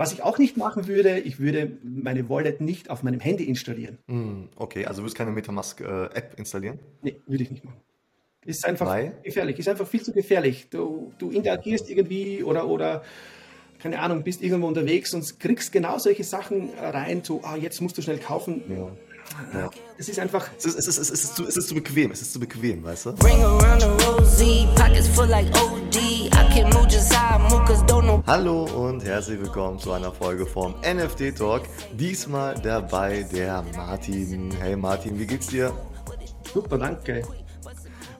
Was ich auch nicht machen würde, ich würde meine Wallet nicht auf meinem Handy installieren. Hm, okay, also du wirst keine Metamask-App äh, installieren? Nee, würde ich nicht machen. Ist einfach Weil? gefährlich, ist einfach viel zu gefährlich. Du, du interagierst irgendwie oder, oder keine Ahnung, bist irgendwo unterwegs und kriegst genau solche Sachen rein, so, ah, jetzt musst du schnell kaufen. Ja. Ja. Es ist einfach. Es ist, es, ist, es, ist zu, es ist zu bequem, es ist zu bequem, weißt du? Hallo und herzlich willkommen zu einer Folge vom NFT Talk. Diesmal dabei der Martin. Hey Martin, wie geht's dir? Super, danke.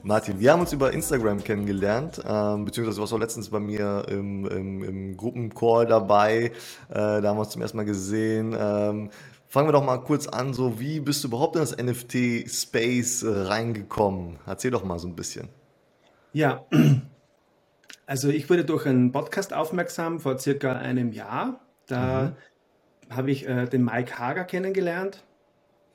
Martin, wir haben uns über Instagram kennengelernt, ähm, beziehungsweise du warst auch letztens bei mir im, im, im Gruppencall dabei. Äh, da haben wir uns zum ersten Mal gesehen. Ähm, fangen wir doch mal kurz an, so wie bist du überhaupt in das NFT-Space äh, reingekommen? Erzähl doch mal so ein bisschen. Ja, also ich wurde durch einen Podcast aufmerksam vor circa einem Jahr. Da mhm. habe ich äh, den Mike Hager kennengelernt.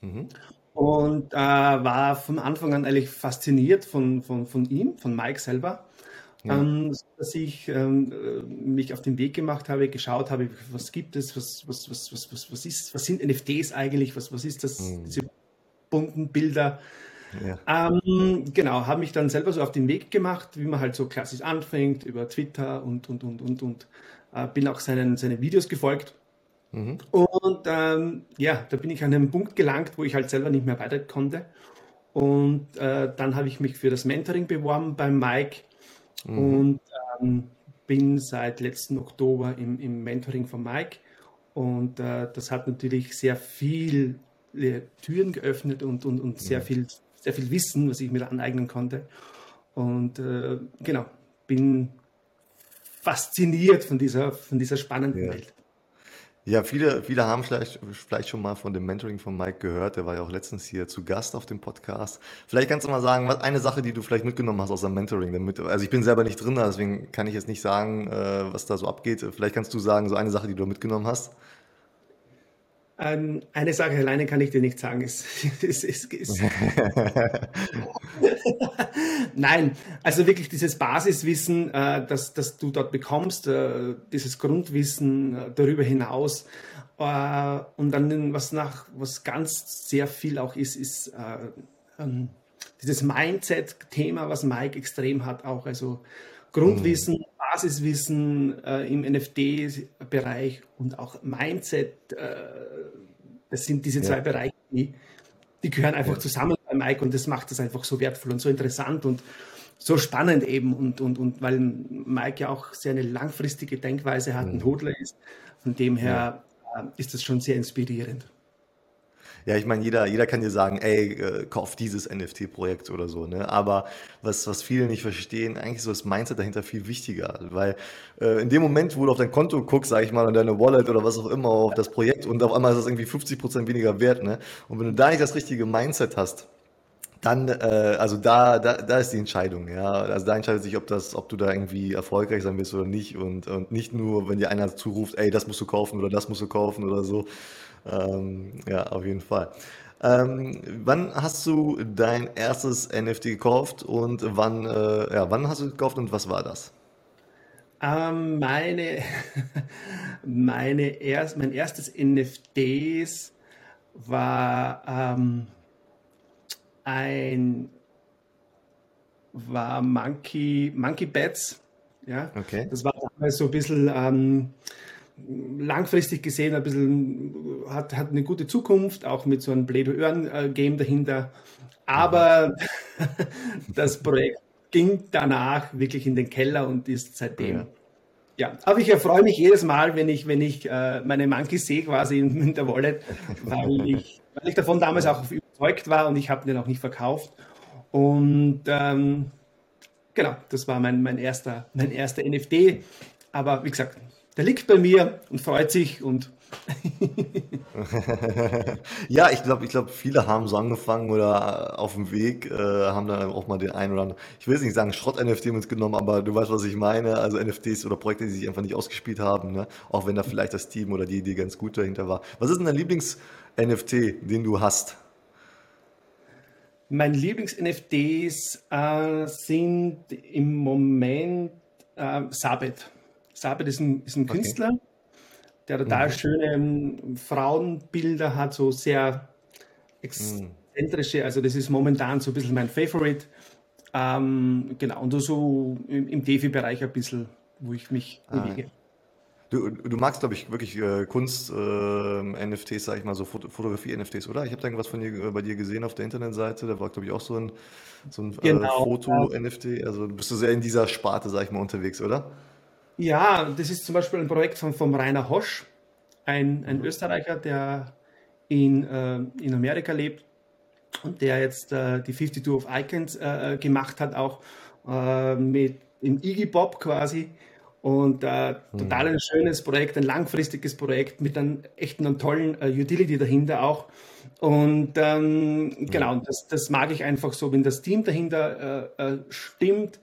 Mhm. Und äh, war von Anfang an eigentlich fasziniert von, von, von ihm, von Mike selber. Ja. Ähm, dass ich ähm, äh, mich auf den Weg gemacht habe, geschaut habe, was gibt es, was, was, was, was, was, was, ist, was sind NFTs eigentlich, was, was ist das, mhm. diese bunten Bilder. Ja. Ähm, genau, habe mich dann selber so auf den Weg gemacht, wie man halt so klassisch anfängt, über Twitter und, und, und, und, und. Äh, bin auch seinen, seinen Videos gefolgt Mhm. Und ähm, ja, da bin ich an einem Punkt gelangt, wo ich halt selber nicht mehr weiter konnte. Und äh, dann habe ich mich für das Mentoring beworben beim Mike mhm. und ähm, bin seit letzten Oktober im, im Mentoring von Mike. Und äh, das hat natürlich sehr viele Türen geöffnet und, und, und sehr, mhm. viel, sehr viel Wissen, was ich mir aneignen konnte. Und äh, genau, bin fasziniert von dieser, von dieser spannenden ja. Welt. Ja, viele, viele haben vielleicht, vielleicht schon mal von dem Mentoring von Mike gehört. Der war ja auch letztens hier zu Gast auf dem Podcast. Vielleicht kannst du mal sagen, was eine Sache, die du vielleicht mitgenommen hast aus dem Mentoring. Damit, also ich bin selber nicht drin, deswegen kann ich jetzt nicht sagen, äh, was da so abgeht. Vielleicht kannst du sagen, so eine Sache, die du mitgenommen hast. Ähm, eine Sache alleine kann ich dir nicht sagen. Es, es, es, es Nein, also wirklich dieses Basiswissen, äh, das, das du dort bekommst, äh, dieses Grundwissen äh, darüber hinaus. Äh, und dann, was nach, was ganz sehr viel auch ist, ist äh, ähm, dieses Mindset-Thema, was Mike extrem hat, auch. Also Grundwissen. Basiswissen äh, im NFT-Bereich und auch Mindset. das sind diese zwei ja. Bereiche, die, die gehören einfach ja. zusammen Mike und das macht es einfach so wertvoll und so interessant und so spannend eben und, und, und weil Mike ja auch sehr eine langfristige Denkweise hat, ein mhm. Hodler ist, von dem her ja. Äh, ist das schon sehr inspirierend. Ja, ich meine, jeder, jeder kann dir sagen, ey, äh, kauf dieses NFT-Projekt oder so, ne? Aber was, was viele nicht verstehen, eigentlich so das Mindset dahinter viel wichtiger. Weil äh, in dem Moment, wo du auf dein Konto guckst, sag ich mal, und deine Wallet oder was auch immer, auf das Projekt und auf einmal ist das irgendwie 50% weniger wert, ne? Und wenn du da nicht das richtige Mindset hast, dann, äh, also da, da, da ist die Entscheidung, ja. Also da entscheidet sich, ob das, ob du da irgendwie erfolgreich sein wirst oder nicht. Und, und nicht nur, wenn dir einer zuruft, ey, das musst du kaufen oder das musst du kaufen oder so. Ähm, ja, auf jeden Fall. Ähm, wann hast du dein erstes NFT gekauft und wann, äh, ja, wann hast du gekauft und was war das? Ähm, meine, meine erst, mein erstes NFTs war ähm, ein war Monkey, Monkey Bats. Ja, okay. Das war damals so ein bisschen ähm, langfristig gesehen, ein bisschen hat, hat eine gute Zukunft, auch mit so einem Earn äh, Game dahinter. Aber das Projekt ging danach wirklich in den Keller und ist seitdem. Ja. Ja, aber ich erfreue mich jedes Mal, wenn ich, wenn ich äh, meine Monkeys sehe quasi in, in der Wallet, weil ich, weil ich davon damals auch überzeugt war und ich habe den auch nicht verkauft. Und ähm, genau, das war mein, mein, erster, mein erster NFT. Aber wie gesagt, der liegt bei mir und freut sich und ja, ich glaube, ich glaube, viele haben so angefangen oder auf dem Weg, äh, haben dann auch mal den einen oder anderen, ich will jetzt nicht sagen Schrott-NFT mitgenommen, aber du weißt, was ich meine. Also NFTs oder Projekte, die sich einfach nicht ausgespielt haben, ne? auch wenn da vielleicht das Team oder die Idee ganz gut dahinter war. Was ist denn dein Lieblings-NFT, den du hast? Mein Lieblings-NFTs äh, sind im Moment äh, Sabet. Sabet ist ein, ist ein Künstler. Okay der total mhm. schöne ähm, Frauenbilder hat, so sehr exzentrische. Also das ist momentan so ein bisschen mein Favorite. Ähm, genau, und so im, im Defi-Bereich ein bisschen, wo ich mich ah, bewege. Du, du magst, glaube ich, wirklich äh, Kunst-NFTs, äh, sag ich mal, so Fot Fotografie-NFTs, oder? Ich habe da irgendwas von dir, äh, bei dir gesehen auf der Internetseite. Da war, glaube ich, auch so ein, so ein äh, genau, Foto-NFT. Also bist du sehr in dieser Sparte, sag ich mal, unterwegs, oder? Ja, das ist zum Beispiel ein Projekt von, vom Rainer Hosch, ein, ein mhm. Österreicher, der in, äh, in Amerika lebt und der jetzt äh, die 52 of Icons äh, gemacht hat, auch mit im Iggy Bob quasi. Und äh, total ein schönes Projekt, ein langfristiges Projekt mit einem echten und tollen äh, Utility dahinter auch. Und ähm, genau, das, das mag ich einfach so, wenn das Team dahinter äh, äh, stimmt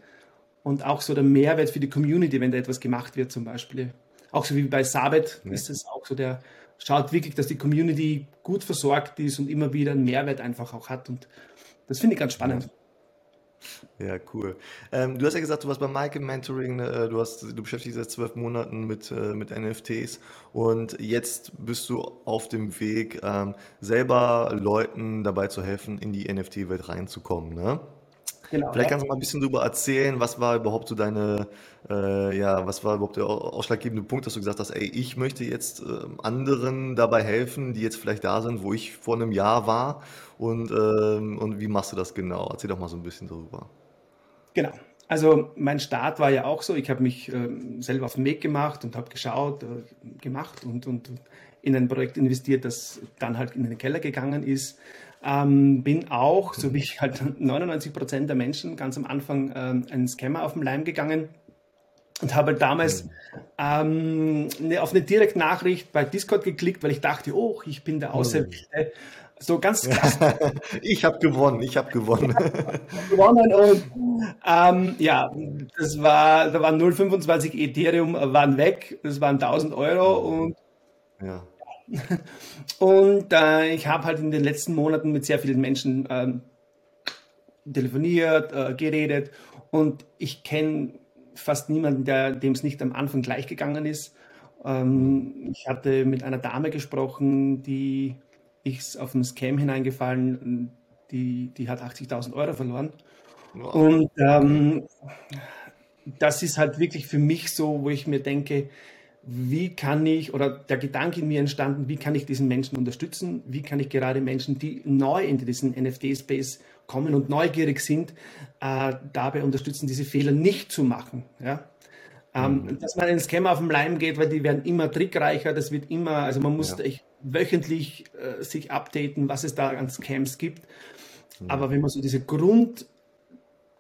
und auch so der Mehrwert für die Community, wenn da etwas gemacht wird zum Beispiel. Auch so wie bei Sabet ja. ist es auch so, der schaut wirklich, dass die Community gut versorgt ist und immer wieder einen Mehrwert einfach auch hat. Und das finde ich ganz spannend. Ja. Cool. Ähm, du hast ja gesagt, du warst bei Mike im Mentoring, ne? du, hast, du beschäftigst dich seit zwölf Monaten mit, äh, mit NFTs und jetzt bist du auf dem Weg, ähm, selber Leuten dabei zu helfen, in die NFT-Welt reinzukommen. Ne? Genau, Vielleicht kannst du mal ein bisschen darüber erzählen, was war überhaupt so deine, äh, ja, was war überhaupt der ausschlaggebende Punkt, dass du gesagt hast, ey, ich möchte jetzt äh, anderen dabei helfen, die jetzt vielleicht da sind, wo ich vor einem Jahr war und, ähm, und wie machst du das genau? Erzähl doch mal so ein bisschen darüber. Genau. Also mein Start war ja auch so, ich habe mich ähm, selber auf den Weg gemacht und habe geschaut, äh, gemacht und, und in ein Projekt investiert, das dann halt in den Keller gegangen ist. Ähm, bin auch, so wie ich halt 99 Prozent der Menschen ganz am Anfang ähm, einen Scammer auf den Leim gegangen und habe damals ähm, ne, auf eine Direktnachricht bei Discord geklickt, weil ich dachte, oh, ich bin der Auserwählte. So ganz krass. ich habe gewonnen, ich habe gewonnen. gewonnen und ähm, ja, das war, da waren 0,25 Ethereum waren weg, das waren 1000 Euro und ja. Und äh, ich habe halt in den letzten Monaten mit sehr vielen Menschen ähm, telefoniert, äh, geredet und ich kenne fast niemanden, dem es nicht am Anfang gleich gegangen ist. Ähm, ich hatte mit einer Dame gesprochen, die ist auf einen Scam hineingefallen, die, die hat 80.000 Euro verloren. Wow. Und ähm, das ist halt wirklich für mich so, wo ich mir denke, wie kann ich, oder der Gedanke in mir entstanden, wie kann ich diesen Menschen unterstützen? Wie kann ich gerade Menschen, die neu in diesen NFT-Space kommen und neugierig sind, äh, dabei unterstützen, diese Fehler nicht zu machen? Ja? Ähm, mhm. Dass man in Scam auf den Leim geht, weil die werden immer trickreicher, das wird immer, also man muss ja. wöchentlich äh, sich updaten, was es da an Scams gibt. Mhm. Aber wenn man so diese Grund,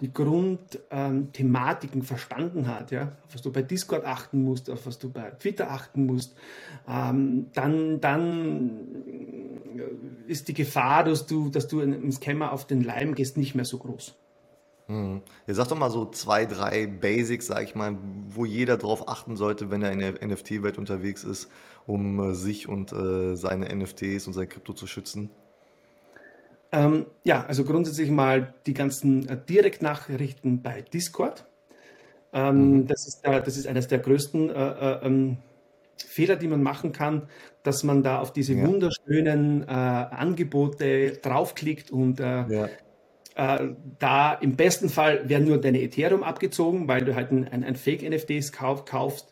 die Grundthematiken ähm, verstanden hat, ja, auf was du bei Discord achten musst, auf was du bei Twitter achten musst, ähm, dann, dann ist die Gefahr, dass du, dass du einem Scammer auf den Leim gehst, nicht mehr so groß. Hm. Ja, sag doch mal so zwei, drei Basics, sag ich mal, wo jeder drauf achten sollte, wenn er in der NFT-Welt unterwegs ist, um äh, sich und äh, seine NFTs und sein Krypto zu schützen. Ähm, ja, also grundsätzlich mal die ganzen äh, Direktnachrichten bei Discord. Ähm, mhm. das, ist das ist eines der größten äh, äh, ähm, Fehler, die man machen kann, dass man da auf diese ja. wunderschönen äh, Angebote draufklickt und ja. Da im besten Fall werden nur deine Ethereum abgezogen, weil du halt ein, ein, ein Fake-NFTs kauf, kaufst.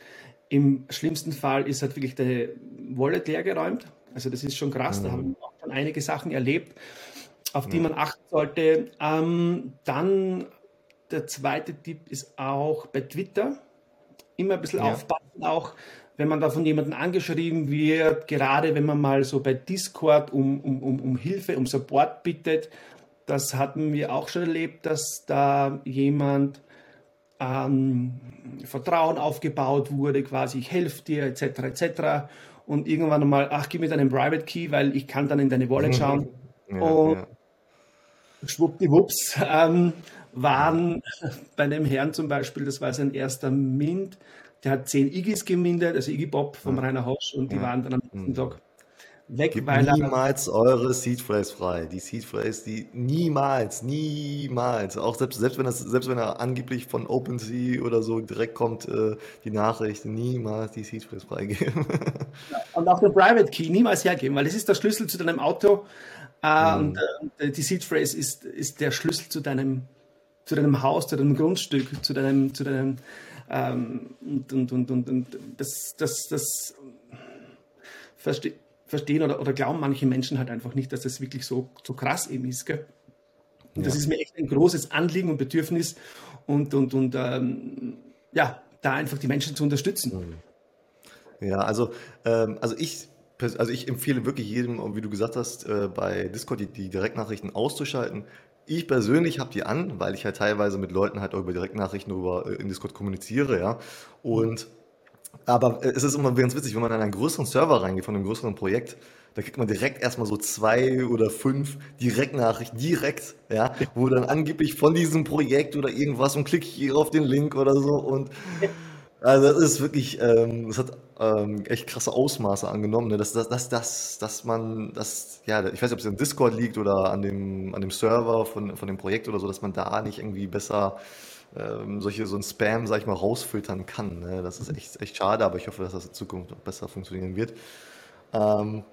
Im schlimmsten Fall ist halt wirklich deine Wallet leergeräumt. Also das ist schon krass, mhm. da haben wir auch schon einige Sachen erlebt auf die man achten sollte. Ähm, dann der zweite Tipp ist auch bei Twitter. Immer ein bisschen ja. aufpassen, auch wenn man da von jemandem angeschrieben wird, gerade wenn man mal so bei Discord um, um, um, um Hilfe, um Support bittet. Das hatten wir auch schon erlebt, dass da jemand ähm, Vertrauen aufgebaut wurde, quasi ich helfe dir, etc. etc. Und irgendwann einmal, ach, gib mir deinen Private Key, weil ich kann dann in deine Wallet schauen. Ja, und ja. schwuppdiwupps, ähm, waren bei dem Herrn zum Beispiel, das war sein erster Mint, der hat zehn Igis gemindet, also Iggy Bob vom Rainer Hosch und die waren dann am nächsten Tag weg, Gebt weil niemals eure Seed Phrase frei. Die Seed Phrase, die niemals, niemals, auch selbst, selbst wenn das, selbst wenn er angeblich von OpenSea oder so direkt kommt, äh, die Nachricht, niemals die Seed Phrase freigeben. und auch der Private Key niemals hergeben, weil das ist der Schlüssel zu deinem Auto mhm. und äh, die Seed Phrase ist, ist der Schlüssel zu deinem, zu deinem Haus, zu deinem Grundstück, zu deinem, zu deinem ähm, und, und, und, und, und das, das, das verstehe verstehen oder, oder glauben manche Menschen halt einfach nicht, dass das wirklich so, so krass eben ist. Gell? Und ja. das ist mir echt ein großes Anliegen und Bedürfnis und, und, und ähm, ja, da einfach die Menschen zu unterstützen. Mhm. Ja, also, ähm, also ich also ich empfehle wirklich jedem, wie du gesagt hast, äh, bei Discord die, die Direktnachrichten auszuschalten. Ich persönlich habe die an, weil ich halt teilweise mit Leuten halt auch über Direktnachrichten über, äh, in Discord kommuniziere, ja. Und aber es ist immer ganz witzig, wenn man an einen größeren Server reingeht von einem größeren Projekt, da kriegt man direkt erstmal so zwei oder fünf Direktnachrichten, direkt, ja, wo dann angeblich von diesem Projekt oder irgendwas und klick hier auf den Link oder so und also das ist wirklich, ähm, das hat ähm, echt krasse Ausmaße angenommen, ne? dass, dass, dass, dass, dass man, das, ja, ich weiß nicht, ob es im Discord liegt oder an dem, an dem Server von, von dem Projekt oder so, dass man da nicht irgendwie besser ähm, solche, so ein Spam, sag ich mal, rausfiltern kann. Ne? Das ist echt, echt schade, aber ich hoffe, dass das in Zukunft noch besser funktionieren wird. Ähm,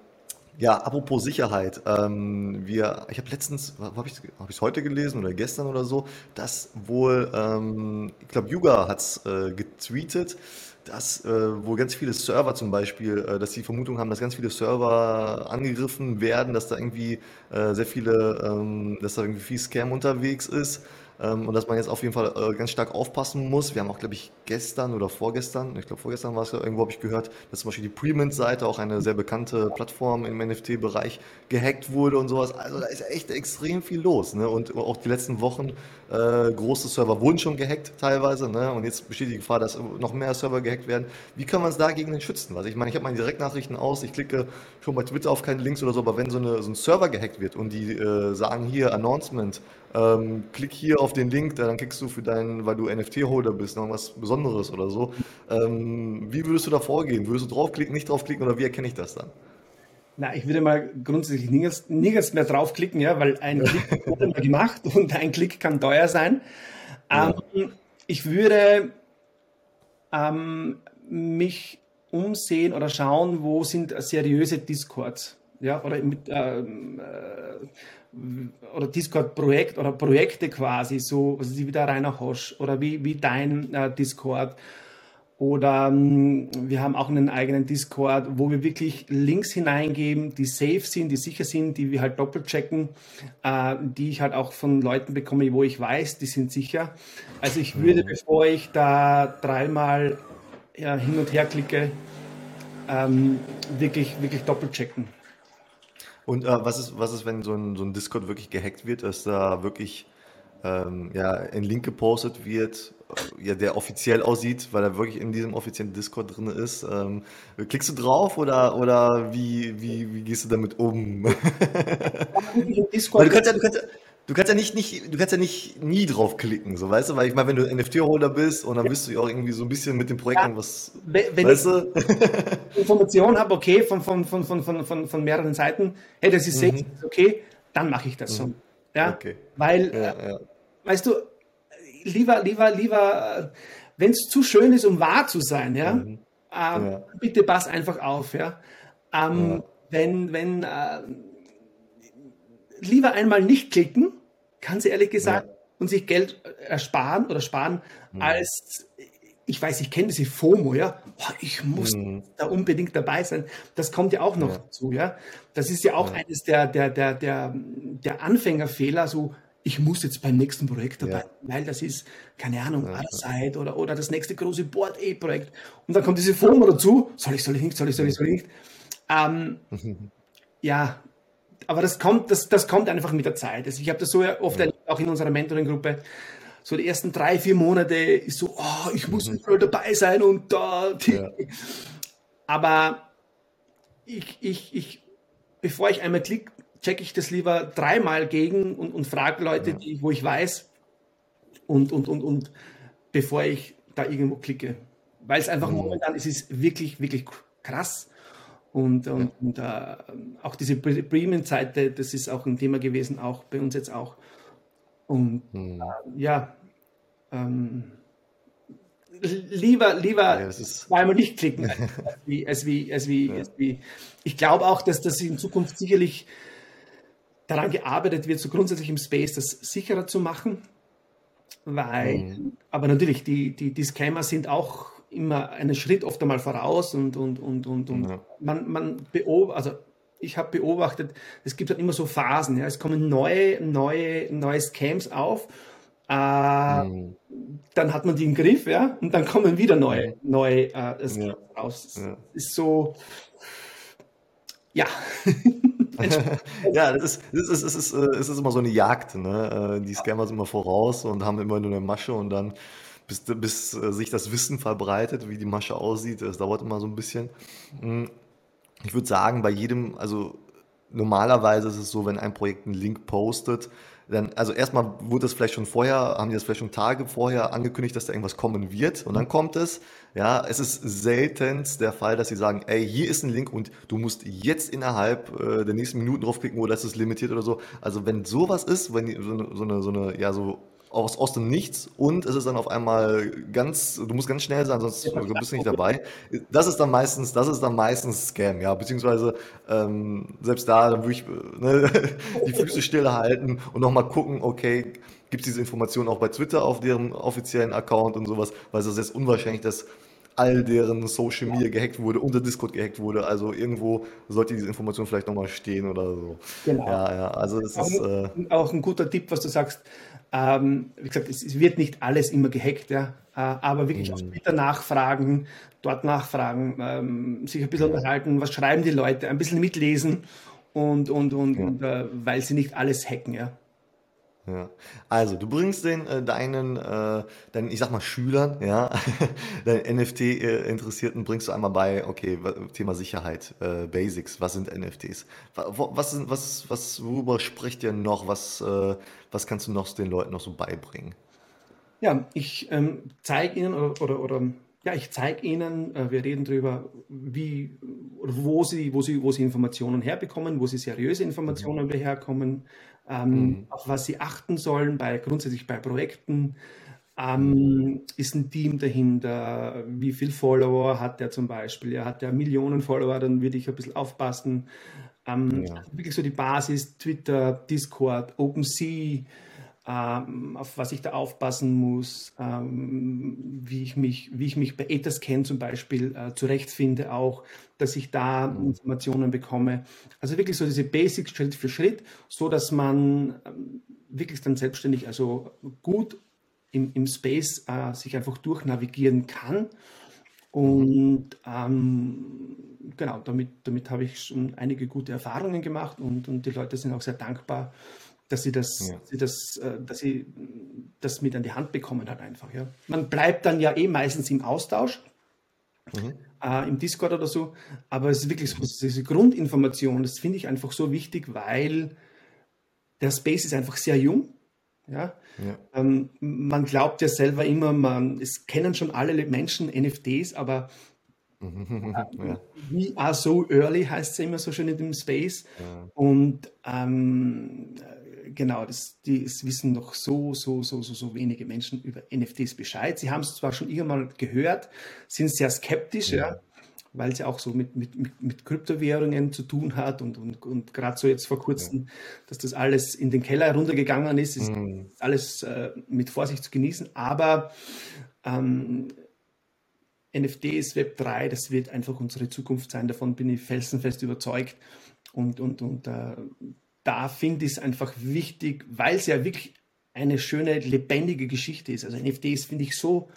ja, apropos Sicherheit. Ähm, wir, ich habe letztens, habe ich es hab heute gelesen oder gestern oder so, dass wohl, ähm, ich glaube, Yuga hat es äh, getweetet, dass äh, wohl ganz viele Server zum Beispiel, äh, dass die Vermutung haben, dass ganz viele Server angegriffen werden, dass da irgendwie äh, sehr viele, ähm, dass da irgendwie viel Scam unterwegs ist. Ähm, und dass man jetzt auf jeden Fall äh, ganz stark aufpassen muss. Wir haben auch, glaube ich, gestern oder vorgestern, ich glaube vorgestern war es ja, irgendwo habe ich gehört, dass zum Beispiel die Premint-Seite, auch eine sehr bekannte Plattform im NFT-Bereich, gehackt wurde und sowas. Also da ist echt extrem viel los. Ne? Und auch die letzten Wochen äh, große Server wurden schon gehackt teilweise. Ne? Und jetzt besteht die Gefahr, dass noch mehr Server gehackt werden. Wie kann man es dagegen denn schützen? Also ich meine, ich habe meine Direktnachrichten aus, ich klicke schon bei Twitter auf keine Links oder so, aber wenn so, eine, so ein Server gehackt wird und die äh, sagen hier Announcement, ähm, klick hier auf den Link, dann kriegst du für deinen, weil du NFT-Holder bist, noch was Besonderes oder so. Ähm, wie würdest du da vorgehen? Würdest du draufklicken, nicht draufklicken oder wie erkenne ich das dann? Na, ich würde mal grundsätzlich nirgends, mehr draufklicken, ja, weil ein Klick wurde mal gemacht und ein Klick kann teuer sein. Ja. Ähm, ich würde ähm, mich umsehen oder schauen, wo sind seriöse Discords. Ja, oder mit, ähm, äh, oder Discord-Projekt oder Projekte quasi, so also wie der Rainer Hosch oder wie, wie dein äh, Discord. Oder ähm, wir haben auch einen eigenen Discord, wo wir wirklich Links hineingeben, die safe sind, die sicher sind, die wir halt doppelt checken, äh, die ich halt auch von Leuten bekomme, wo ich weiß, die sind sicher. Also ich würde, mhm. bevor ich da dreimal ja, hin und her klicke, ähm, wirklich, wirklich doppelt checken. Und äh, was, ist, was ist, wenn so ein, so ein Discord wirklich gehackt wird, dass da wirklich ähm, ja, ein Link gepostet wird, ja, der offiziell aussieht, weil er wirklich in diesem offiziellen Discord drin ist. Ähm, klickst du drauf oder, oder wie, wie, wie gehst du damit um? du kannst ja, du kannst du kannst ja nicht, nicht, du kannst ja nicht nie draufklicken, so weißt du, weil ich meine, wenn du NFT-Holder bist und dann bist du ja auch irgendwie so ein bisschen mit dem Projekt ja, was, wenn weißt du? Informationen habe, okay, von, von, von, von, von, von, von mehreren Seiten, hey, das ist mhm. okay, dann mache ich das mhm. so. Ja, okay. weil, ja, ja. weißt du, lieber, lieber, lieber, wenn es zu schön ist, um wahr zu sein, ja, mhm. ähm, bitte pass einfach auf, ja. Ähm, wenn, wenn, äh, lieber einmal nicht klicken, ganz ehrlich gesagt, ja. und sich Geld ersparen oder sparen, mhm. als ich weiß, ich kenne diese FOMO, ja, oh, ich muss mhm. da unbedingt dabei sein. Das kommt ja auch noch ja. dazu, ja. Das ist ja auch ja. eines der, der, der, der, der Anfängerfehler, so, ich muss jetzt beim nächsten Projekt dabei, weil das ist, keine Ahnung, ja. Oder, oder das nächste große Board A-Projekt. Und dann kommt diese FOMO dazu, soll ich, soll ich nicht, soll ich, soll ich, soll ich nicht. Ähm, ja, aber das kommt, das, das kommt einfach mit der Zeit. Also ich habe das so oft ja. auch in unserer Mentoring-Gruppe. So die ersten drei, vier Monate ist so, oh, ich muss mhm. dabei sein und da. Ja. Aber ich, ich, ich, bevor ich einmal klicke, checke ich das lieber dreimal gegen und, und frage Leute, die, wo ich weiß und, und, und, und bevor ich da irgendwo klicke. Weil es einfach mhm. momentan es ist wirklich, wirklich krass Und, und, und äh, auch diese Premium-Seite, das ist auch ein Thema gewesen, auch bei uns jetzt auch. Und hm. äh, ja, ähm, lieber, lieber ja, zweimal nicht klicken, als wie, als wie, als wie, ja. als wie. Ich glaube auch, dass das in Zukunft sicherlich daran gearbeitet wird, so grundsätzlich im Space das sicherer zu machen. Weil, mhm. aber natürlich, die, die, die Scammer sind auch immer einen Schritt oft einmal voraus und, und, und, und, und ja. man, man beobachtet, also ich habe beobachtet, es gibt halt immer so Phasen, ja, es kommen neue, neue, neue Scams auf äh, mhm. Dann hat man die im Griff, ja, und dann kommen wieder neue, neue äh, ja. raus. Ja. Ist so, ja. ja, das ist, das ist, es ist, es ist immer so eine Jagd. Ne? Äh, die Scammer sind immer voraus und haben immer nur eine Masche und dann, bis, bis äh, sich das Wissen verbreitet, wie die Masche aussieht, das dauert immer so ein bisschen. Hm. Ich würde sagen, bei jedem, also normalerweise ist es so, wenn ein Projekt einen Link postet, dann, also erstmal wurde das vielleicht schon vorher, haben die das vielleicht schon Tage vorher angekündigt, dass da irgendwas kommen wird und dann kommt es. Ja, es ist seltenst der Fall, dass sie sagen, ey, hier ist ein Link und du musst jetzt innerhalb äh, der nächsten Minuten draufklicken oder das ist limitiert oder so. Also wenn sowas ist, wenn so, so eine, so eine, ja, so aus, aus dem Nichts und es ist dann auf einmal ganz, du musst ganz schnell sein, sonst ja, bist du nicht dabei. Das ist dann meistens, das ist dann meistens Scam, ja, beziehungsweise ähm, selbst da, dann würde ich ne, die Füße stillhalten und nochmal gucken, okay, gibt es diese Information auch bei Twitter auf deren offiziellen Account und sowas, weil es ist jetzt unwahrscheinlich, dass all deren Social Media gehackt wurde, unser Discord gehackt wurde. Also irgendwo sollte diese Information vielleicht nochmal stehen oder so. Genau. Ja, ja, also das auch, ist. Äh, auch ein guter Tipp, was du sagst. Ähm, wie gesagt, es, wird nicht alles immer gehackt, ja, äh, aber wirklich mhm. auf Twitter nachfragen, dort nachfragen, ähm, sich ein bisschen unterhalten, was schreiben die Leute, ein bisschen mitlesen und, und, und, ja. und äh, weil sie nicht alles hacken, ja. Ja. Also, du bringst den äh, deinen, äh, deinen, ich sag mal, Schülern, ja, deinen NFT-Interessierten bringst du einmal bei, okay, Thema Sicherheit, äh, Basics, was sind NFTs? Was sind, was, was, worüber spricht ihr noch? Was, äh, was kannst du noch den Leuten noch so beibringen? Ja, ich ähm, zeige ihnen oder, oder, oder ja, ich zeige Ihnen, äh, wir reden darüber, wie wo Sie, wo Sie, wo Sie Informationen herbekommen, wo Sie seriöse Informationen mhm. herkommen, ähm, mhm. auf was sie achten sollen, bei, grundsätzlich bei Projekten. Ähm, ist ein Team dahinter? Wie viele Follower hat der zum Beispiel? Ja, hat der Millionen Follower, dann würde ich ein bisschen aufpassen. Ähm, ja. Wirklich so die Basis, Twitter, Discord, OpenSea, ähm, auf was ich da aufpassen muss, ähm, wie, ich mich, wie ich mich bei Etherscan zum Beispiel äh, zurechtfinde auch, dass ich da mhm. Informationen bekomme. Also wirklich so diese Basics Schritt für Schritt, so dass man ähm, wirklich dann selbstständig, also gut im, im Space äh, sich einfach durchnavigieren kann. Und ähm, genau, damit, damit habe ich schon einige gute Erfahrungen gemacht und, und die Leute sind auch sehr dankbar, dass sie das, ja. sie das, äh, dass sie das mit an die Hand bekommen hat einfach. Ja. Man bleibt dann ja eh meistens im Austausch, mhm. äh, im Discord oder so, aber es ist wirklich so, diese Grundinformation, das finde ich einfach so wichtig, weil der Space ist einfach sehr jung. Ja? ja. Ähm, man glaubt ja selber immer, man, es kennen schon alle Menschen NFTs, aber ja. We are so early heißt es immer so schön in dem Space. Ja. Und ähm, genau, das, die, es wissen noch so, so, so, so, so wenige Menschen über NFTs Bescheid. Sie haben es zwar schon irgendwann gehört, sind sehr skeptisch, ja. ja weil es ja auch so mit, mit, mit, mit Kryptowährungen zu tun hat und, und, und gerade so jetzt vor kurzem, ja. dass das alles in den Keller runtergegangen ist, ist mhm. alles äh, mit Vorsicht zu genießen. Aber ähm, NFTs, Web 3, das wird einfach unsere Zukunft sein. Davon bin ich felsenfest überzeugt. Und, und, und äh, da finde ich es einfach wichtig, weil es ja wirklich eine schöne, lebendige Geschichte ist. Also NFTs finde ich so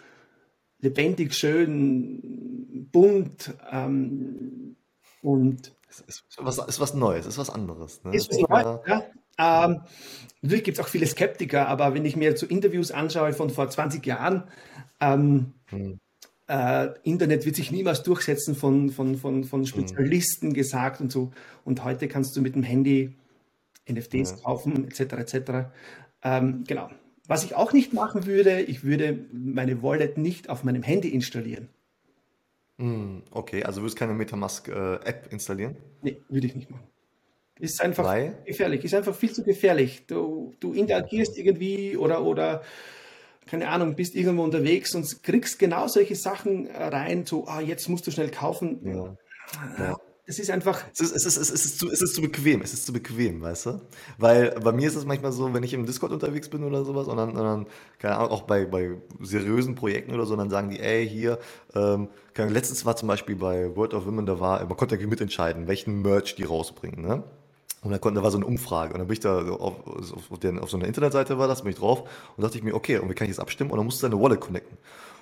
lebendig, schön, bunt ähm, und es ist was, ist was Neues, ist was anderes. Ne? Ist was Neues, ja. Ähm, natürlich gibt es auch viele Skeptiker, aber wenn ich mir so Interviews anschaue von vor 20 Jahren, ähm, hm. äh, Internet wird sich niemals durchsetzen von, von, von, von hm. Spezialisten hm. gesagt und so. Und heute kannst du mit dem Handy NFTs ja. kaufen, etc. etc. Ähm, genau. Was ich auch nicht machen würde, ich würde meine Wallet nicht auf meinem Handy installieren. Hm, okay, also würdest keine Metamask-App installieren? Nee, würde ich nicht machen. Ist einfach Weil? gefährlich, ist einfach viel zu gefährlich. Du, du interagierst irgendwie oder, oder, keine Ahnung, bist irgendwo unterwegs und kriegst genau solche Sachen rein, so, ah, jetzt musst du schnell kaufen. Ja. Ja. Es ist einfach. Es ist, es, ist, es, ist zu, es ist zu bequem, es ist zu bequem, weißt du? Weil bei mir ist es manchmal so, wenn ich im Discord unterwegs bin oder sowas und dann, und dann keine Ahnung, auch bei, bei seriösen Projekten oder so, dann sagen die, ey, hier, ähm, Ahnung, letztens war zum Beispiel bei World of Women, da war, man konnte ja mitentscheiden, welchen Merch die rausbringen, ne? Und dann konnte, da war so eine Umfrage und dann bin ich da auf, auf, den, auf so einer Internetseite war das, bin ich drauf und dachte ich mir, okay, und wie kann ich jetzt abstimmen? Und dann musst du deine Wallet connecten.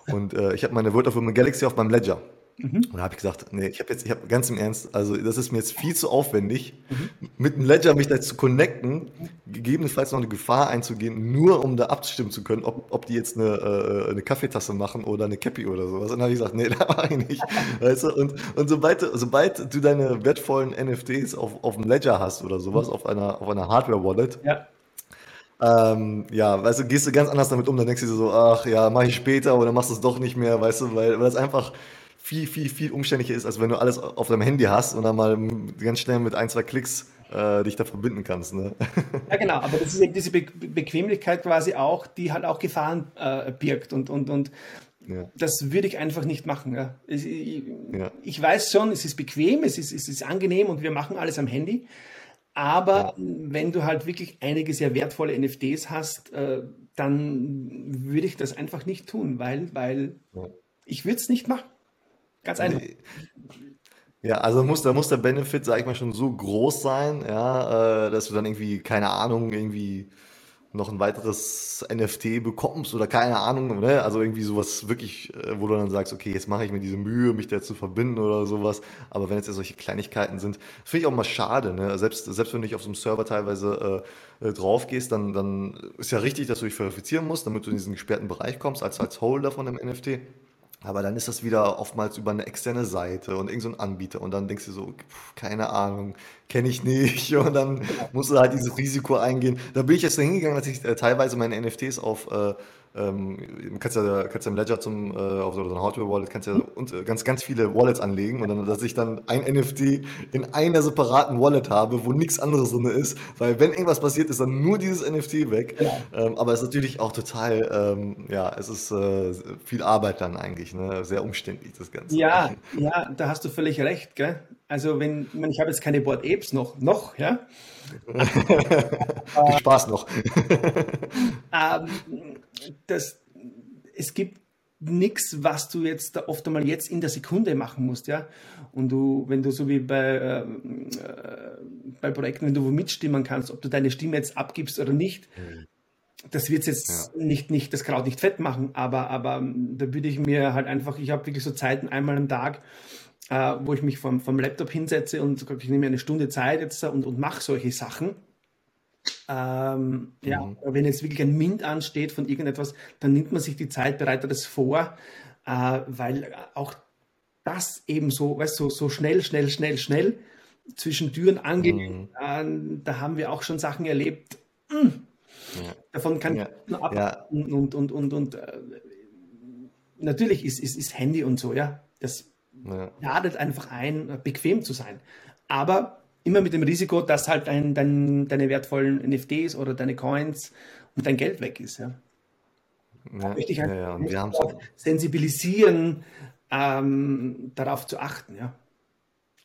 Und äh, ich habe meine World of Women Galaxy auf meinem Ledger. Mhm. Und da habe ich gesagt, nee, ich habe jetzt, ich habe ganz im Ernst, also das ist mir jetzt viel zu aufwendig, mhm. mit einem Ledger mich da zu connecten, gegebenenfalls noch eine Gefahr einzugehen, nur um da abstimmen zu können, ob, ob die jetzt eine, äh, eine Kaffeetasse machen oder eine Cappy oder sowas. Und dann habe ich gesagt, nee, da mache ich nicht. weißt du? Und, und sobald, sobald du deine wertvollen NFTs auf, auf dem Ledger hast oder sowas, mhm. auf einer, auf einer Hardware-Wallet, ja. Ähm, ja, weißt du, gehst du ganz anders damit um, dann denkst du dir so, ach ja, mach ich später oder machst du es doch nicht mehr, weißt du, weil, weil das einfach viel, viel, viel umständlicher ist, als wenn du alles auf deinem Handy hast und dann mal ganz schnell mit ein, zwei Klicks äh, dich da verbinden kannst. Ne? Ja, genau, aber das ist eben diese Be Bequemlichkeit quasi auch, die halt auch Gefahren äh, birgt und, und, und ja. das würde ich einfach nicht machen. Ja. Ich, ja. ich, weiß schon, es ist bequem, es ist, es ist angenehm und wir machen alles am Handy. Aber wenn du halt wirklich einige sehr wertvolle NFTs hast, äh, dann würde ich das einfach nicht tun, weil, weil ich würde es nicht machen. Ganz einfach. Ja, also muss, da muss der Benefit, sag ich mal, schon so groß sein, ja, äh, dass du dann irgendwie, keine Ahnung, irgendwie noch ein weiteres NFT bekommst oder keine Ahnung, ne? Also irgendwie sowas wirklich, äh, wo du dann sagst, okay, jetzt mache ich mir diese Mühe, mich da zu verbinden oder sowas. Aber wenn jetzt ja solche Kleinigkeiten sind, finde ich auch mal schade, ne? Selbst, selbst wenn du nicht auf so einem Server teilweise äh, äh, drauf gehst, dann, dann ist ja richtig, dass du dich verifizieren musst, damit du in diesen gesperrten Bereich kommst, als, als Holder von dem NFT. Aber dann ist das wieder oftmals über eine externe Seite und irgendein so Anbieter und dann denkst du so, pf, keine Ahnung, kenne ich nicht und dann musst du halt dieses Risiko eingehen. Da bin ich jetzt hingegangen, dass ich äh, teilweise meine NFTs auf äh, ähm, kannst ja, kannst ja im Ledger zum, äh, auf so einer Hardware-Wallet, kannst ja äh, ganz, ganz viele Wallets anlegen und dann, dass ich dann ein NFT in einer separaten Wallet habe, wo nichts anderes drin ist, weil wenn irgendwas passiert, ist dann nur dieses NFT weg. Ja. Ähm, aber es ist natürlich auch total, ähm, ja, es ist äh, viel Arbeit dann eigentlich, ne? sehr umständlich das Ganze. Ja, ja, da hast du völlig recht, gell? Also wenn, ich, meine, ich habe jetzt keine Board Apes noch, noch, ja. Spaß noch. ähm, das, es gibt nichts, was du jetzt da oft einmal jetzt in der Sekunde machen musst, ja. Und du, wenn du so wie bei, äh, bei Projekten, wenn du wo mitstimmen kannst, ob du deine Stimme jetzt abgibst oder nicht, mhm. das wird jetzt ja. nicht, nicht das Kraut nicht fett machen, aber, aber ähm, da würde ich mir halt einfach, ich habe wirklich so Zeiten einmal am Tag, äh, wo ich mich vom, vom Laptop hinsetze und ich nehme mir eine Stunde Zeit jetzt und, und mache solche Sachen ähm, ja, mhm. wenn jetzt wirklich ein Mint ansteht von irgendetwas, dann nimmt man sich die Zeit, bereitet das vor, äh, weil auch das eben so, weißt du, so, so schnell, schnell, schnell, schnell zwischen Türen angelegt, mhm. äh, da haben wir auch schon Sachen erlebt. Mh, hm, ja. Davon kann ja. ich nur ab ja. und, und, und, und, und äh, natürlich ist, ist, ist Handy und so, ja, das ladet einfach ein, bequem zu sein. Aber immer mit dem Risiko, dass halt dein, dein, deine wertvollen NFTs oder deine Coins und dein Geld weg ist. Ja. Ja, möchte ich halt ja, ja. sensibilisieren, ähm, darauf zu achten. Ja.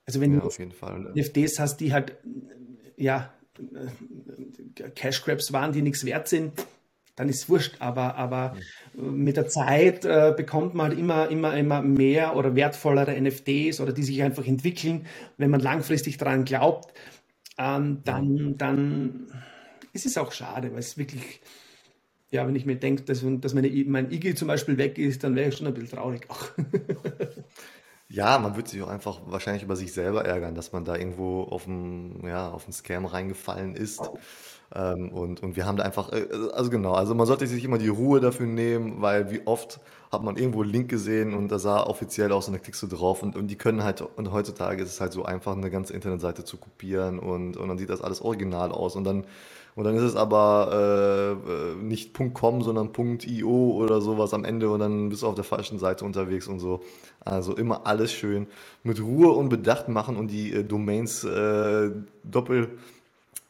Also wenn ja, du NFTs hast, die halt ja, Cash Grabs waren, die nichts wert sind, dann ist es wurscht. Aber, aber mit der Zeit äh, bekommt man halt immer, immer, immer mehr oder wertvollere NFTs oder die sich einfach entwickeln. Wenn man langfristig daran glaubt, ähm, dann, dann ist es auch schade, weil es wirklich, ja, wenn ich mir denke, dass, dass meine, mein Igel zum Beispiel weg ist, dann wäre ich schon ein bisschen traurig auch. Ja, man wird sich auch einfach wahrscheinlich über sich selber ärgern, dass man da irgendwo auf einen, ja, auf Scam reingefallen ist. Ähm, und, und wir haben da einfach, äh, also genau, also man sollte sich immer die Ruhe dafür nehmen, weil wie oft hat man irgendwo einen Link gesehen und da sah offiziell aus und da klickst du drauf und, und die können halt, und heutzutage ist es halt so einfach, eine ganze Internetseite zu kopieren und, und dann sieht das alles original aus und dann, und dann ist es aber äh, äh nicht .com, sondern .io oder sowas am Ende und dann bist du auf der falschen Seite unterwegs und so. Also immer alles schön mit Ruhe und Bedacht machen und die äh, Domains äh, doppelt,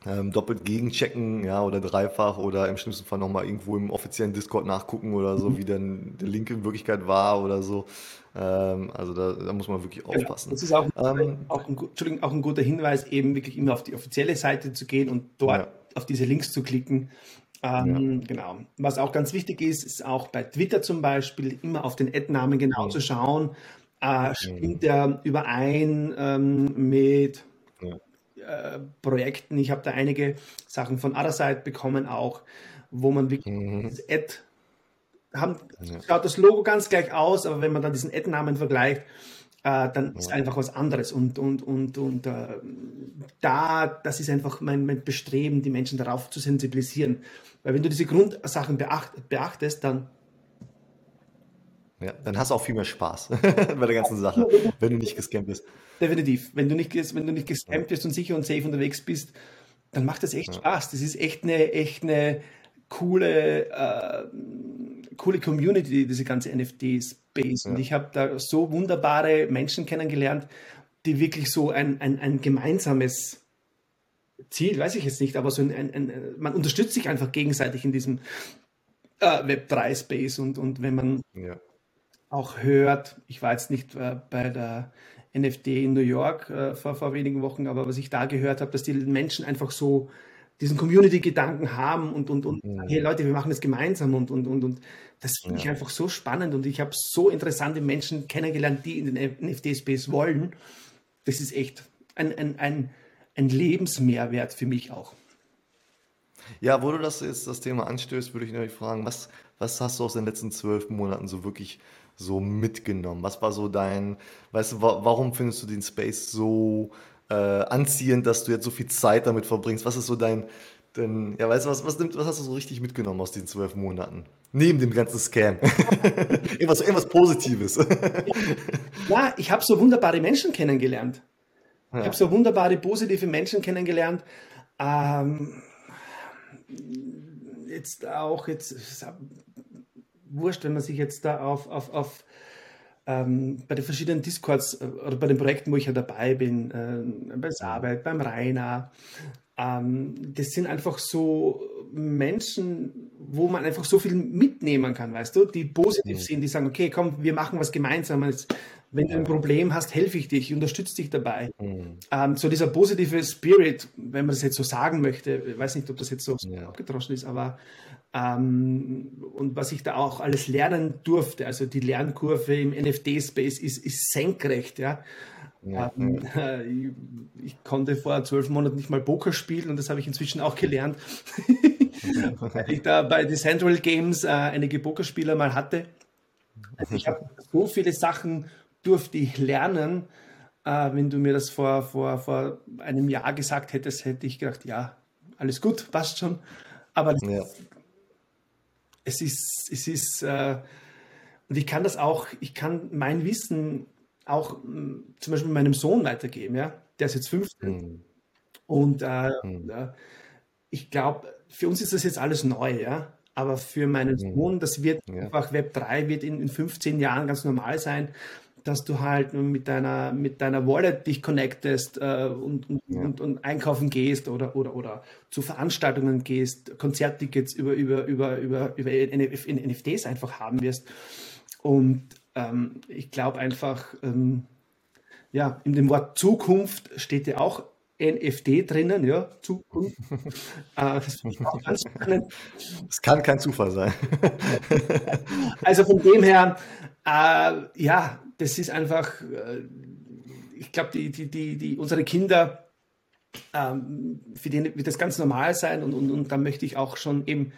ähm, doppelt gegenchecken, ja, oder dreifach oder im schlimmsten Fall nochmal irgendwo im offiziellen Discord nachgucken oder so, wie dann der Link in Wirklichkeit war oder so. Ähm, also da, da, muss man wirklich genau, aufpassen. Das ist auch, ähm, auch, ein, Entschuldigung, auch ein guter Hinweis, eben wirklich immer auf die offizielle Seite zu gehen und dort ja. auf diese Links zu klicken. Ähm, ja. Genau. Was auch ganz wichtig ist, ist auch bei Twitter zum Beispiel immer auf den Ad-Namen genau mhm. zu schauen. Äh, stimmt der überein ähm, mit ja. Äh, Projekten? Ich habe da einige Sachen von Otherside bekommen, auch, wo man wirklich mhm. das Ad haben, ja. schaut das Logo ganz gleich aus, aber wenn man dann diesen Ad-Namen vergleicht, äh, dann ja. ist einfach was anderes. Und, und, und, und äh, da, das ist einfach mein, mein Bestreben, die Menschen darauf zu sensibilisieren. Weil wenn du diese Grundsachen beacht, beachtest, dann ja, dann hast du auch viel mehr Spaß bei der ganzen Sache, wenn du nicht gescampt bist. Definitiv. Wenn du nicht, wenn du nicht gescampt bist und sicher und safe unterwegs bist, dann macht das echt ja. Spaß. Das ist echt eine, echt eine coole, äh, coole Community, diese ganze NFT-Space. Ja. Und ich habe da so wunderbare Menschen kennengelernt, die wirklich so ein, ein, ein gemeinsames Ziel, weiß ich jetzt nicht, aber so ein, ein, ein man unterstützt sich einfach gegenseitig in diesem äh, Web3-Space und, und wenn man ja. Auch hört, ich war jetzt nicht äh, bei der NFT in New York äh, vor, vor wenigen Wochen, aber was ich da gehört habe, dass die Menschen einfach so diesen Community-Gedanken haben und, und, und mhm. hey Leute, wir machen das gemeinsam und, und, und, und das finde ja. ich einfach so spannend und ich habe so interessante Menschen kennengelernt, die in den NFT-Space wollen. Das ist echt ein, ein, ein, ein Lebensmehrwert für mich auch. Ja, wo du das jetzt das Thema anstößt, würde ich natürlich fragen, was, was hast du aus den letzten zwölf Monaten so wirklich so mitgenommen? Was war so dein, weißt du, wa warum findest du den Space so äh, anziehend, dass du jetzt so viel Zeit damit verbringst? Was ist so dein, dein ja, weißt du, was, was, nimmt, was hast du so richtig mitgenommen aus diesen zwölf Monaten? Neben dem ganzen Scam. irgendwas, irgendwas Positives. ja, ich habe so wunderbare Menschen kennengelernt. Ja. Ich habe so wunderbare, positive Menschen kennengelernt. Ähm, jetzt auch, jetzt wurscht, wenn man sich jetzt da auf, auf, auf ähm, bei den verschiedenen Discords äh, oder bei den Projekten, wo ich ja dabei bin, äh, bei Arbeit, beim Rainer, ähm, das sind einfach so Menschen, wo man einfach so viel mitnehmen kann, weißt du, die positiv mhm. sind, die sagen, okay, komm, wir machen was Gemeinsames. Wenn du ein Problem hast, helfe ich dich, unterstütze dich dabei. Mhm. Ähm, so dieser positive Spirit, wenn man das jetzt so sagen möchte, ich weiß nicht, ob das jetzt so ja. abgedroschen ist, aber ähm, und was ich da auch alles lernen durfte, also die Lernkurve im NFT-Space ist, ist senkrecht, ja. ja. Ähm, äh, ich, ich, konnte vor zwölf Monaten nicht mal Poker spielen und das habe ich inzwischen auch gelernt, weil ich da bei The Central Games äh, einige Pokerspieler mal hatte. Also ich habe so viele Sachen durfte ich lernen. Äh, wenn du mir das vor, vor, vor einem Jahr gesagt hättest, hätte ich gedacht, ja, alles gut, passt schon. Aber ja es ist, es ist, äh, und ich kann das auch, ich kann mein Wissen auch mh, hm, zum Beispiel meinem Sohn weitergeben, ja. Der ist jetzt 15. Mhm. Und äh, mhm. äh, ich glaube, für uns ist das jetzt alles neu, ja. Aber für meinen mhm. Sohn, das wird ja. einfach Web 3 wird in, in 15 Jahren ganz normal sein dass du halt mit deiner, mit deiner Wallet dich connectest äh, und, und, ja. und, und, einkaufen gehst oder, oder, oder zu Veranstaltungen gehst, Konzerttickets über, über, über, über, über NFTs einfach haben wirst. Und ähm, ich glaube einfach, ähm, ja, in dem Wort Zukunft steht ja auch NFT drinnen, ja, Zukunft. äh, das, das kann kein Zufall sein. also von dem her, äh, ja, das ist einfach, äh, ich glaube, die, die, die, die, unsere Kinder, ähm, für die wird das ganz normal sein und, und, und da möchte ich auch schon eben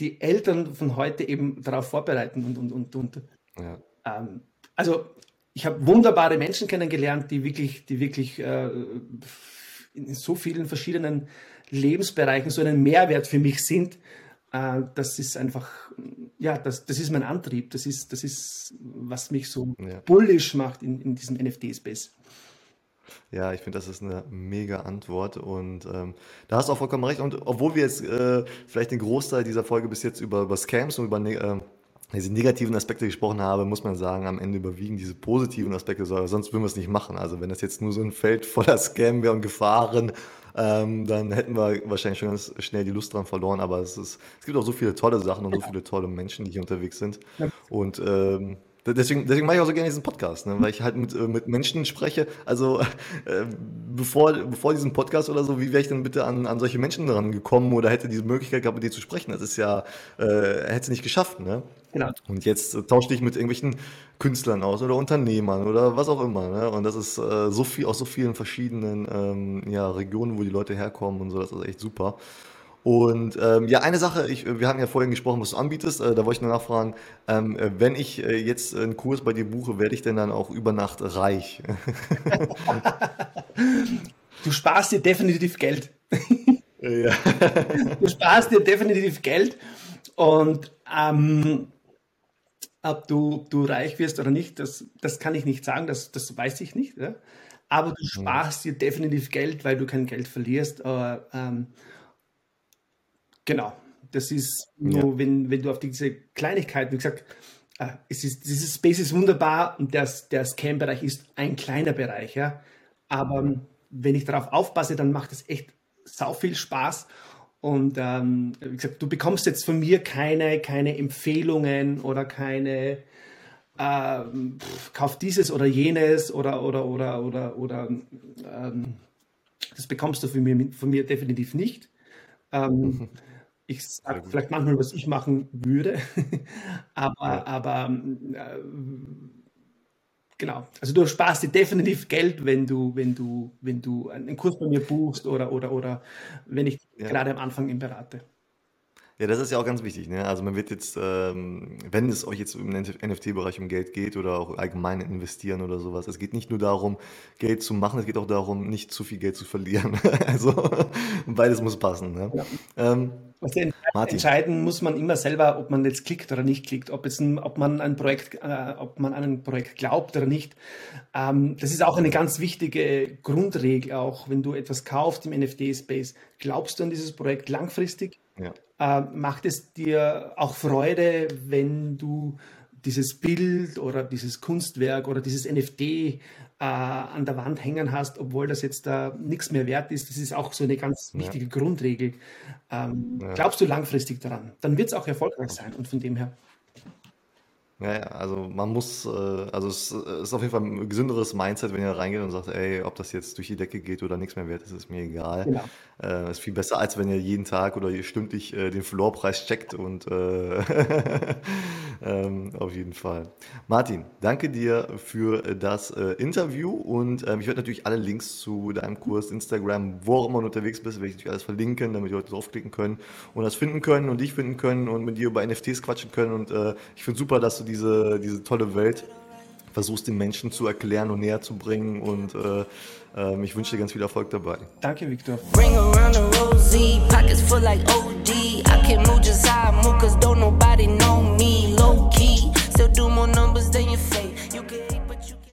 die Eltern von heute eben darauf vorbereiten und, und, und, und ja. ähm, also ich habe wunderbare Menschen kennengelernt, die wirklich, die wirklich äh, in so vielen verschiedenen Lebensbereichen so einen Mehrwert für mich sind, äh, das ist einfach, ja, das, das ist mein Antrieb. Das ist, das ist, was mich so ja. bullish macht in, in diesem NFT-Space. Ja, ich finde, das ist eine mega Antwort und ähm, da hast du auch vollkommen recht. Und obwohl wir jetzt äh, vielleicht den Großteil dieser Folge bis jetzt über, über Scams und über äh, diese negativen Aspekte gesprochen habe, muss man sagen, am Ende überwiegen diese positiven Aspekte, sonst würden wir es nicht machen. Also wenn das jetzt nur so ein Feld voller Scam wäre und Gefahren, ähm, dann hätten wir wahrscheinlich schon ganz schnell die Lust dran verloren. Aber es, ist, es gibt auch so viele tolle Sachen und so viele tolle Menschen, die hier unterwegs sind. Und ähm, Deswegen, deswegen mache ich auch so gerne diesen Podcast, ne? weil ich halt mit, äh, mit Menschen spreche. Also äh, bevor, bevor diesen Podcast oder so, wie wäre ich denn bitte an, an solche Menschen dran gekommen oder hätte diese Möglichkeit gehabt, mit dir zu sprechen? Das ist ja, äh, hätte es nicht geschafft. Ne? Genau. Und jetzt äh, tausche dich mit irgendwelchen Künstlern aus oder Unternehmern oder was auch immer. Ne? Und das ist äh, so viel aus so vielen verschiedenen ähm, ja, Regionen, wo die Leute herkommen und so. Das ist echt super. Und ähm, ja, eine Sache, ich, wir hatten ja vorhin gesprochen, was du anbietest. Äh, da wollte ich nur nachfragen, ähm, äh, wenn ich äh, jetzt einen Kurs bei dir buche, werde ich denn dann auch über Nacht reich? du sparst dir definitiv Geld. ja. du sparst dir definitiv Geld. Und ähm, ob du, du reich wirst oder nicht, das, das kann ich nicht sagen, das, das weiß ich nicht. Ja? Aber du mhm. sparst dir definitiv Geld, weil du kein Geld verlierst. Aber, ähm, Genau. Das ist nur, ja. wenn, wenn du auf diese Kleinigkeiten, wie gesagt, äh, es ist, dieses Space ist wunderbar und der, der Scam-Bereich ist ein kleiner Bereich, ja. Aber ähm, wenn ich darauf aufpasse, dann macht es echt sau viel Spaß. Und ähm, wie gesagt, du bekommst jetzt von mir keine, keine Empfehlungen oder keine äh, pf, kauf dieses oder jenes oder oder oder oder oder ähm, das bekommst du von mir, von mir definitiv nicht. Ähm, ich sage vielleicht manchmal, was ich machen würde, aber, ja. aber äh, genau. Also du sparst dir definitiv Geld, wenn du, wenn du, wenn du einen Kurs bei mir buchst oder, oder, oder wenn ich ja. gerade am Anfang ihn berate. Ja, das ist ja auch ganz wichtig. Ne? Also man wird jetzt, ähm, wenn es euch jetzt im NFT-Bereich um Geld geht oder auch allgemein investieren oder sowas, es geht nicht nur darum, Geld zu machen, es geht auch darum, nicht zu viel Geld zu verlieren. also beides muss passen. Ne? Ja. Ähm, also entscheiden muss man immer selber, ob man jetzt klickt oder nicht klickt, ob, ein, ob man ein Projekt, äh, ob man an ein Projekt glaubt oder nicht. Ähm, das ist auch eine ganz wichtige Grundregel, auch wenn du etwas kaufst im NFT-Space. Glaubst du an dieses Projekt langfristig? Ja. Äh, macht es dir auch Freude, wenn du dieses Bild oder dieses Kunstwerk oder dieses NFT äh, an der Wand hängen hast, obwohl das jetzt da nichts mehr wert ist. Das ist auch so eine ganz wichtige ja. Grundregel. Ähm, ja. Glaubst du langfristig daran, dann wird es auch erfolgreich sein. Und von dem her ja, ja, also man muss, äh, also es ist auf jeden Fall ein gesünderes Mindset, wenn ihr da reingeht und sagt, ey, ob das jetzt durch die Decke geht oder nichts mehr wert ist, ist mir egal. Genau. Äh, ist viel besser, als wenn ihr jeden Tag oder stündlich äh, den Floorpreis checkt und äh, ähm, auf jeden Fall. Martin, danke dir für das äh, Interview und ähm, ich werde natürlich alle Links zu deinem Kurs, Instagram, wo auch immer du unterwegs bist, werde ich natürlich alles verlinken, damit die Leute draufklicken können und das finden können und dich finden können und mit dir über NFTs quatschen können und äh, ich finde super, dass du diese, diese tolle Welt versuchst, den Menschen zu erklären und näher zu bringen. Und äh, äh, ich wünsche dir ganz viel Erfolg dabei. Danke, Victor. Ring around the rosy, pockets full like OD. I can move just how move, cause don't nobody know me.